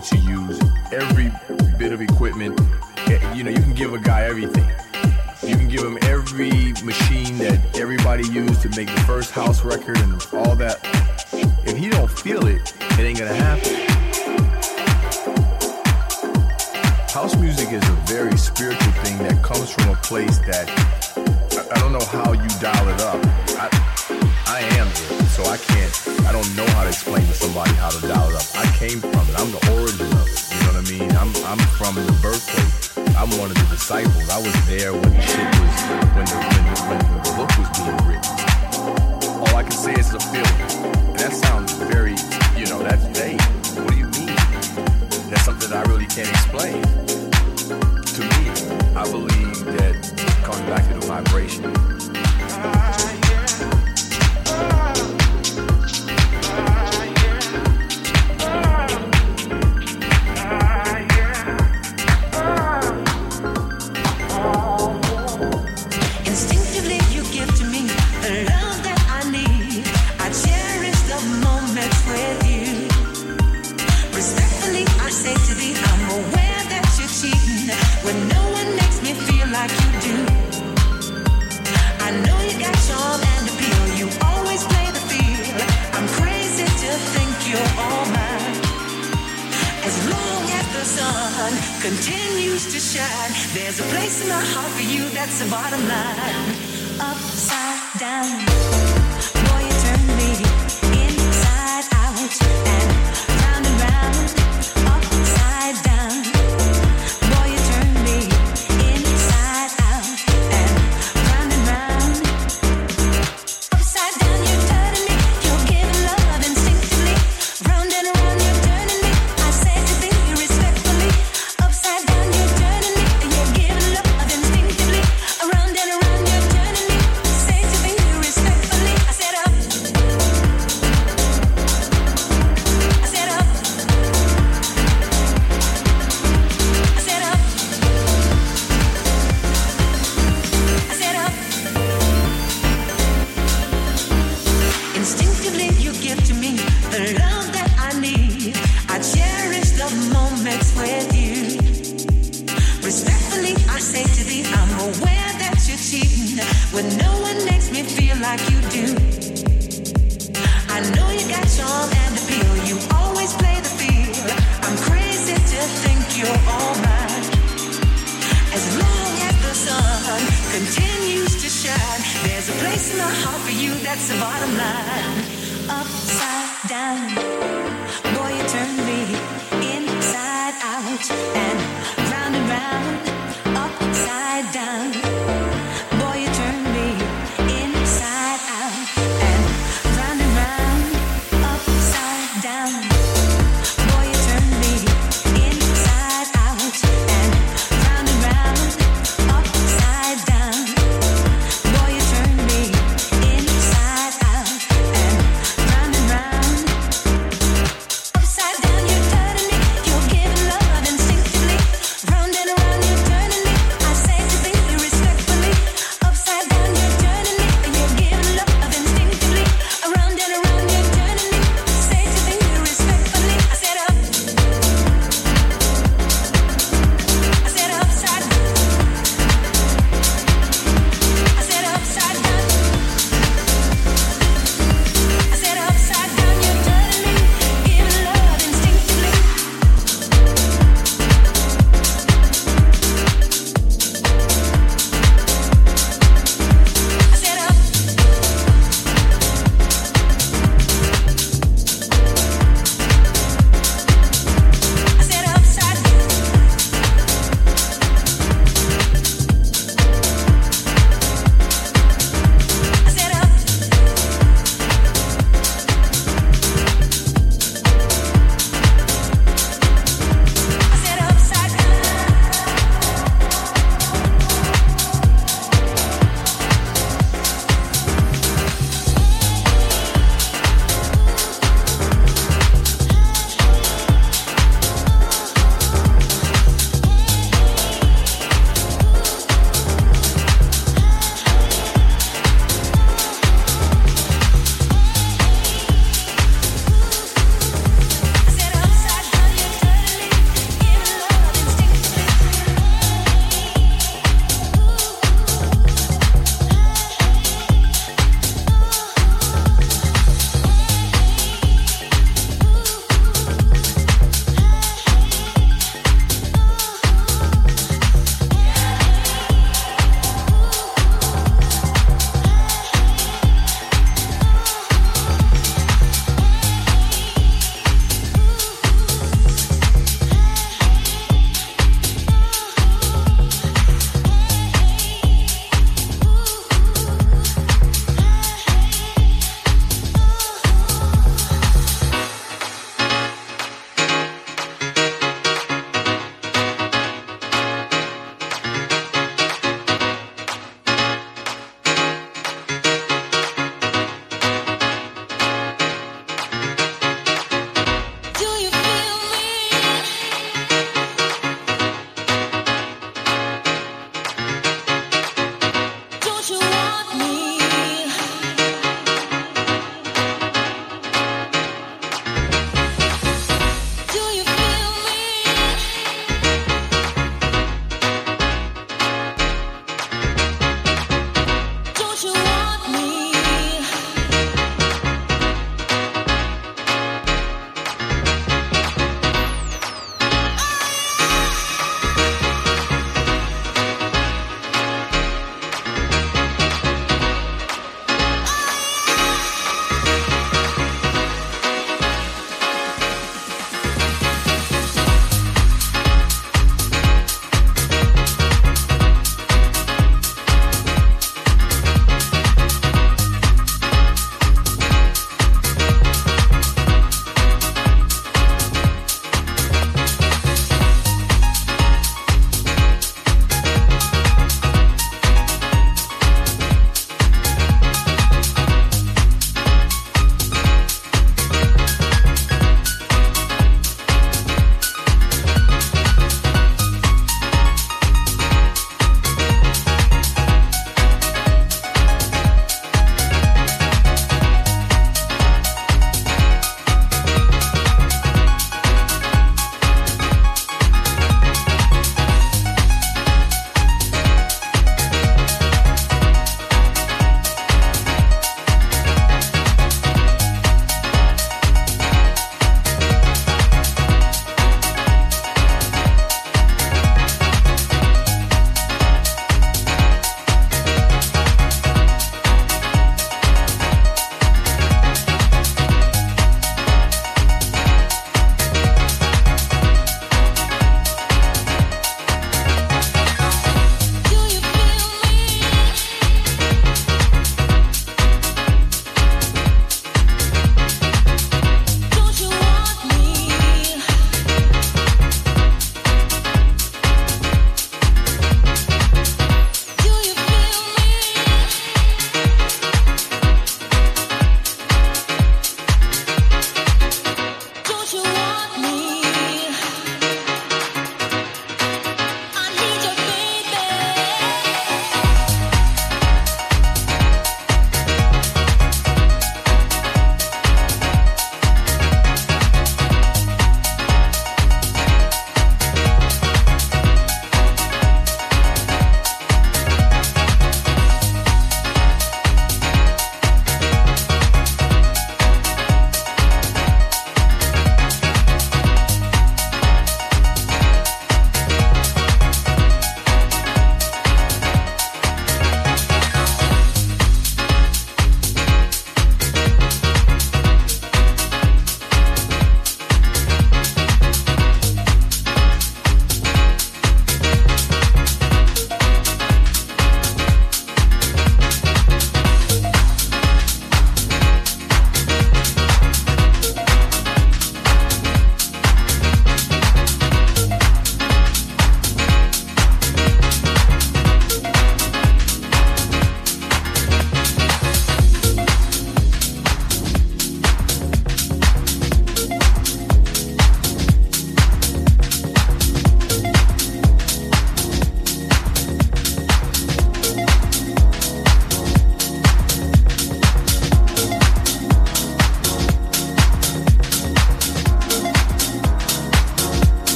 to use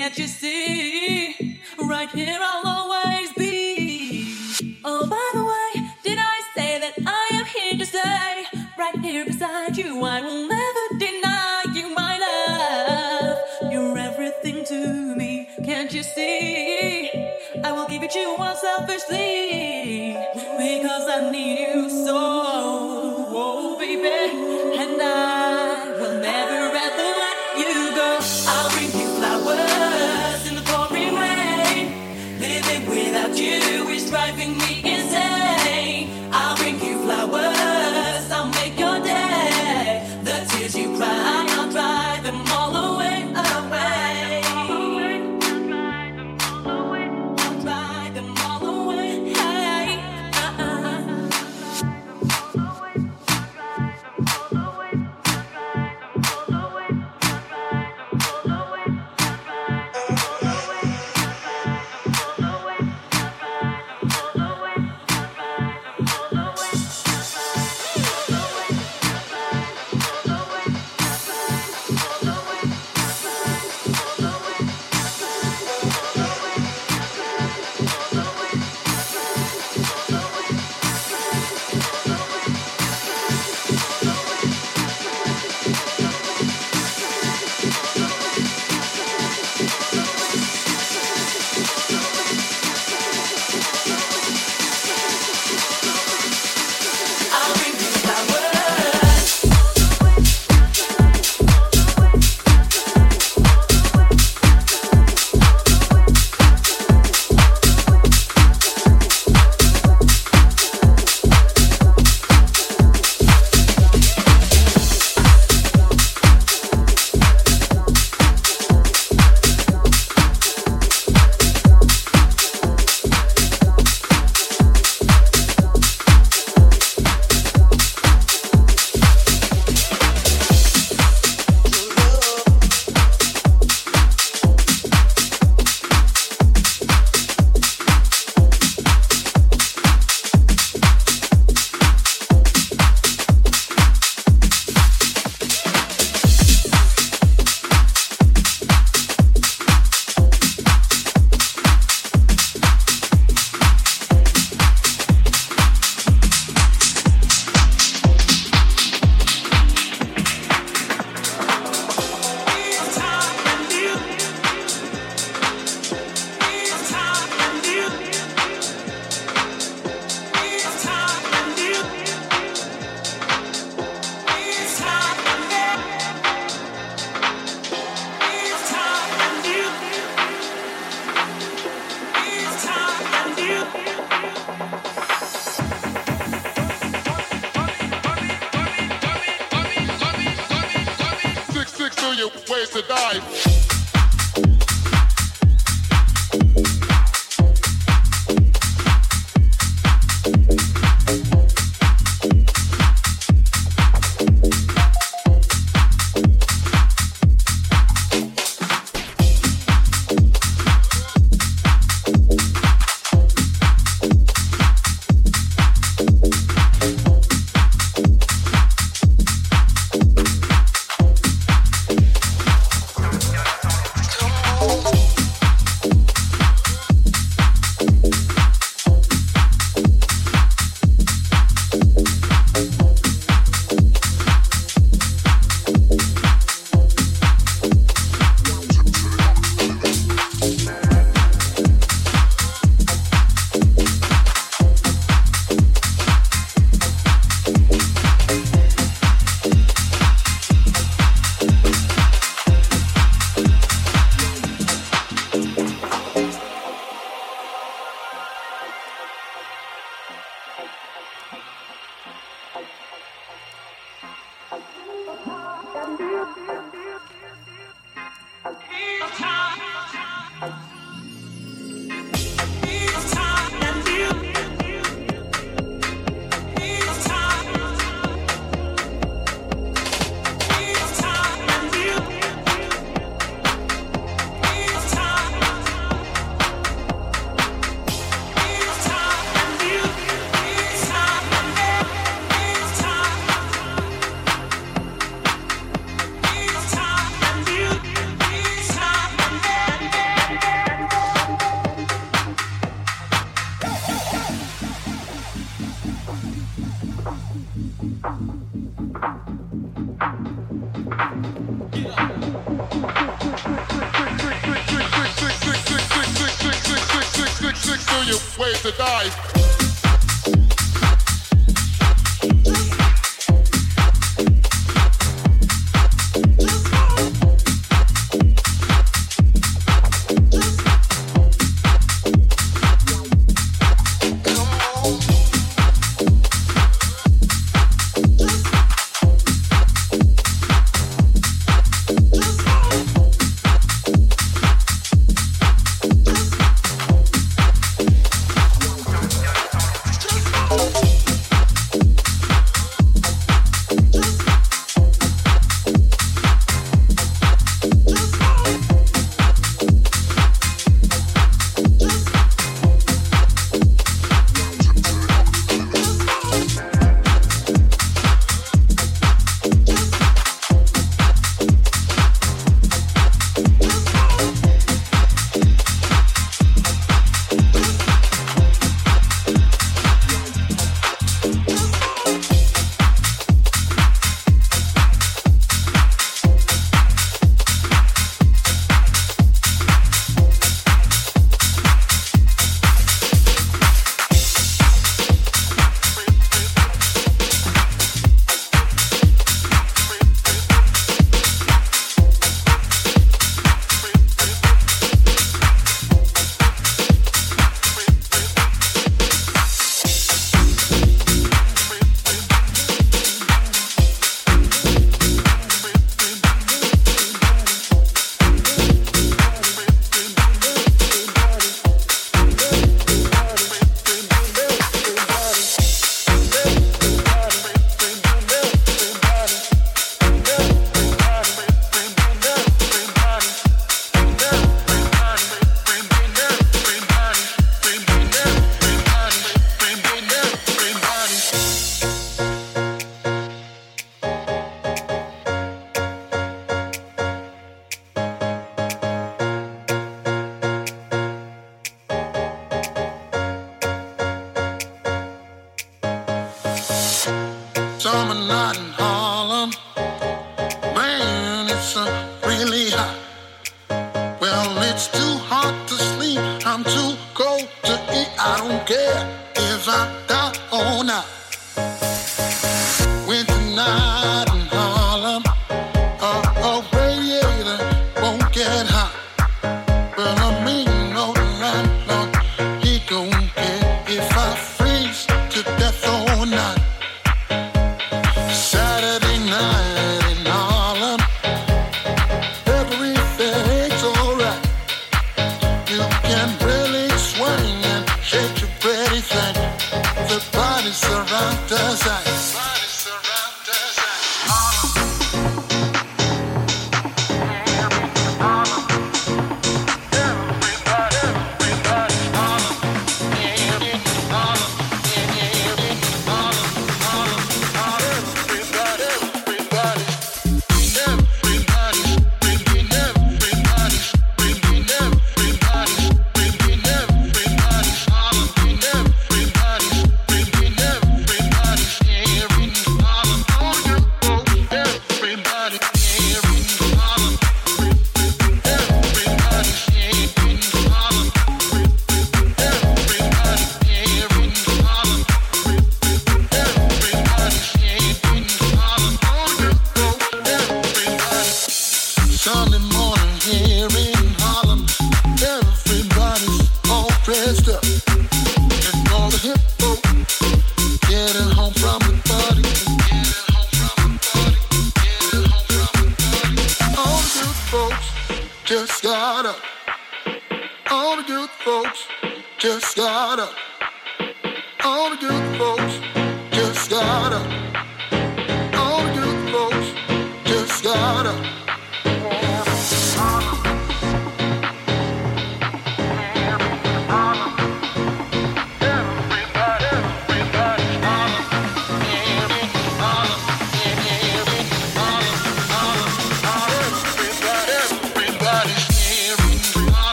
Can't you see? Right here I'll always be. Oh, by the way, did I say that I am here to stay? Right here beside you, I will never deny you my love. You're everything to me, can't you see? I will give it to you unselfishly because I need you so.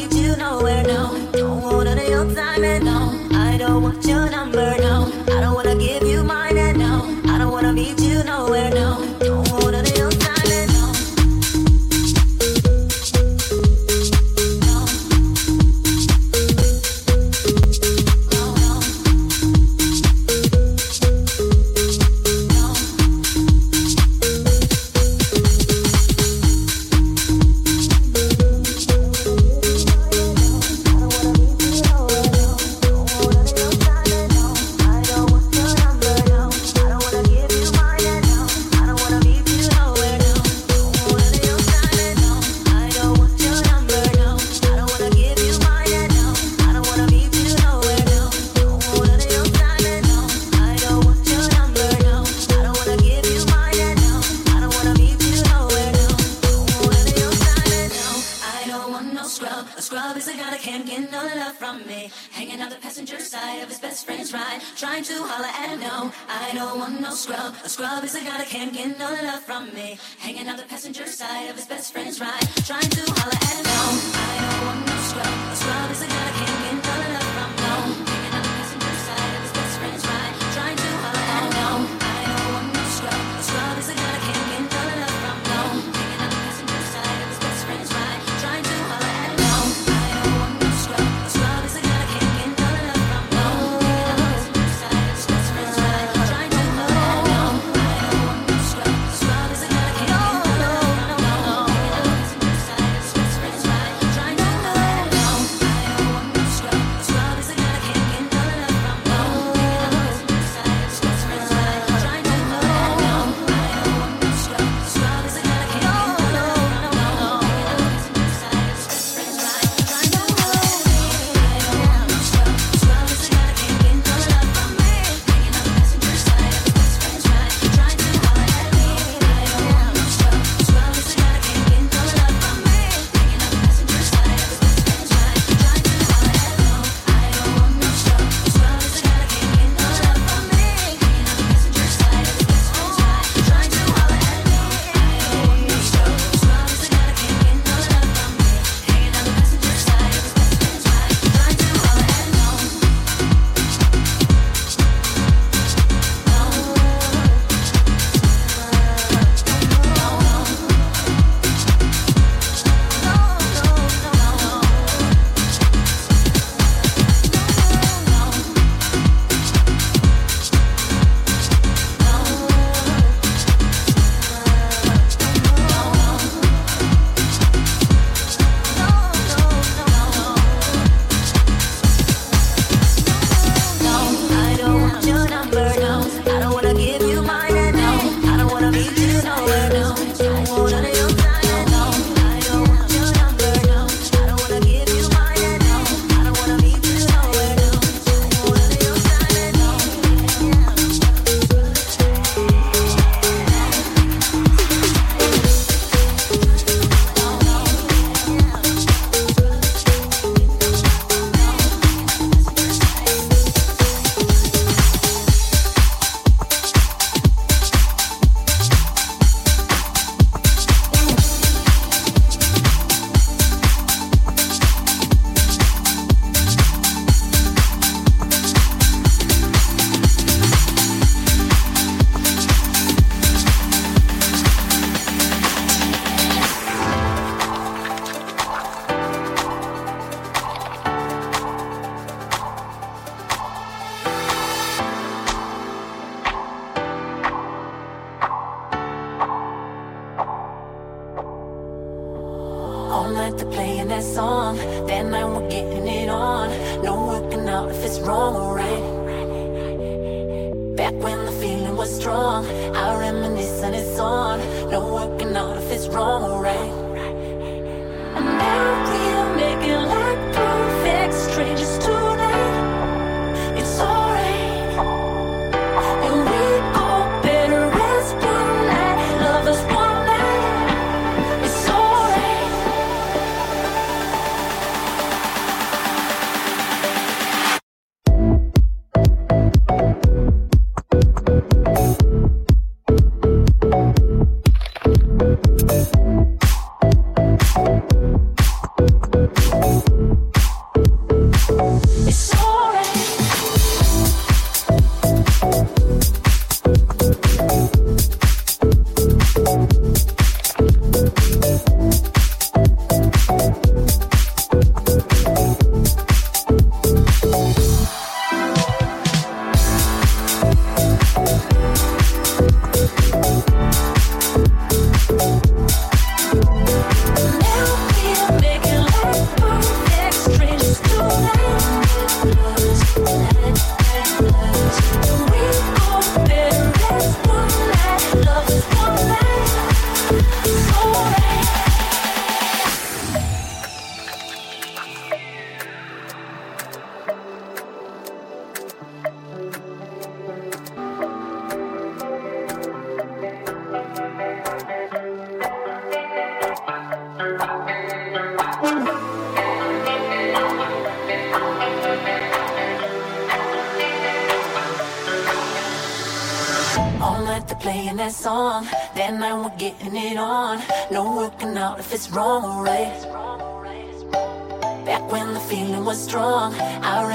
need you nowhere now. Don't want any of your time and no, I don't want you. All night they're playing that song. That night we're getting it on. No working out if it's wrong or right. Back when the feeling was strong, I reminisce and it's on. No working out if it's wrong or right. And now we're making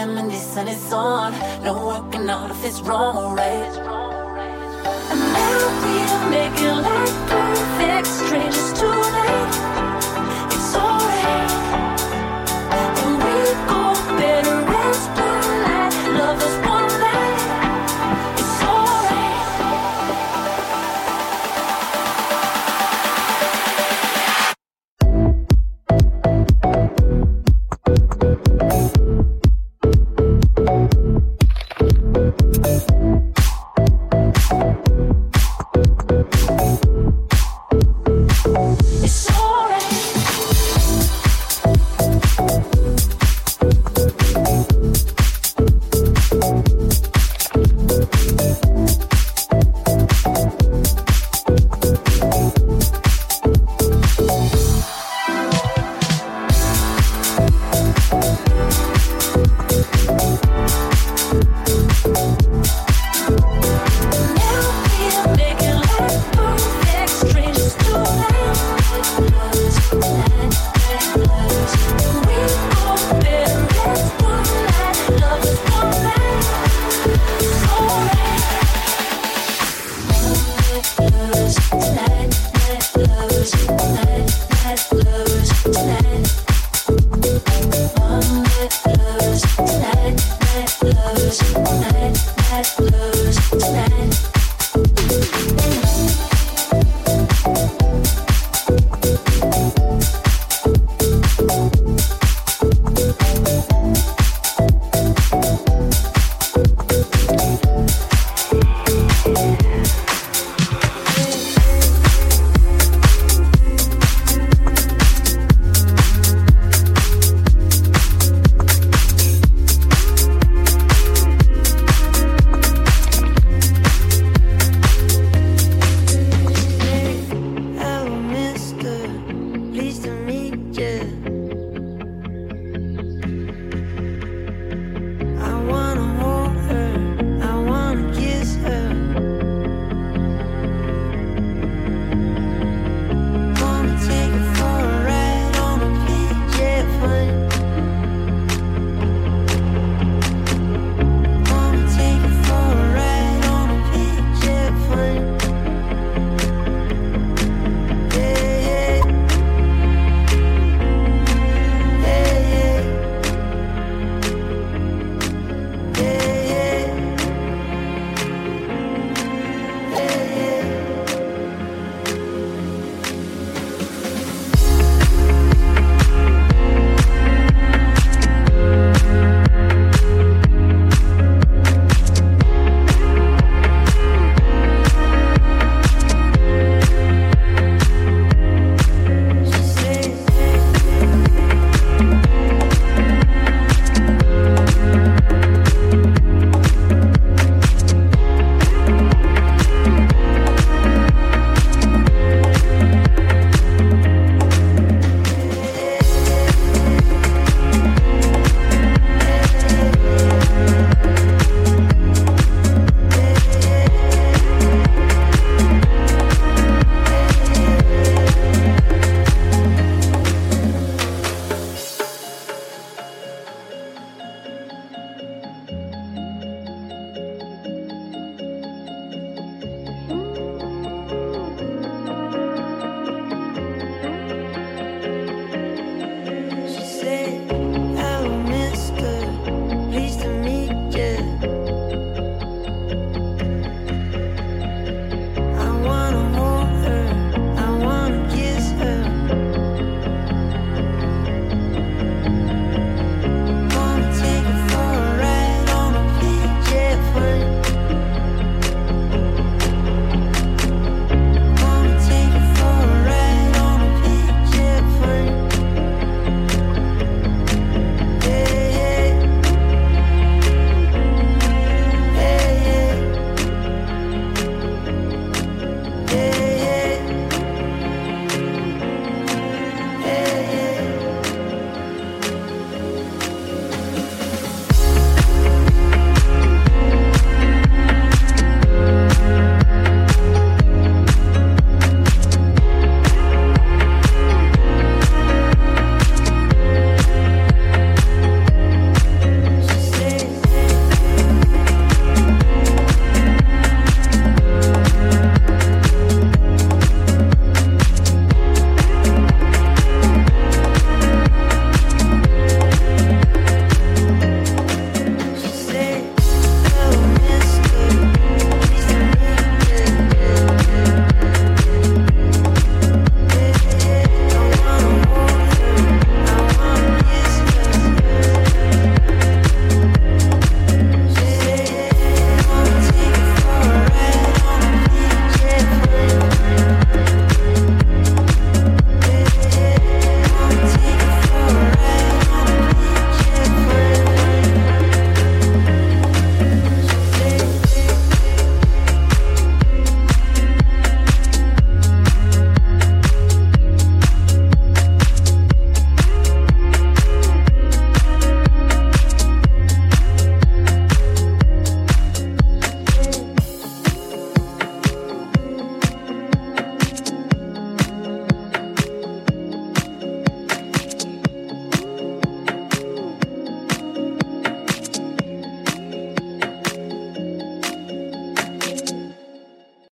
time when the sun is on. No working out if it's wrong or right. And now we'll make it like perfect strangers tonight.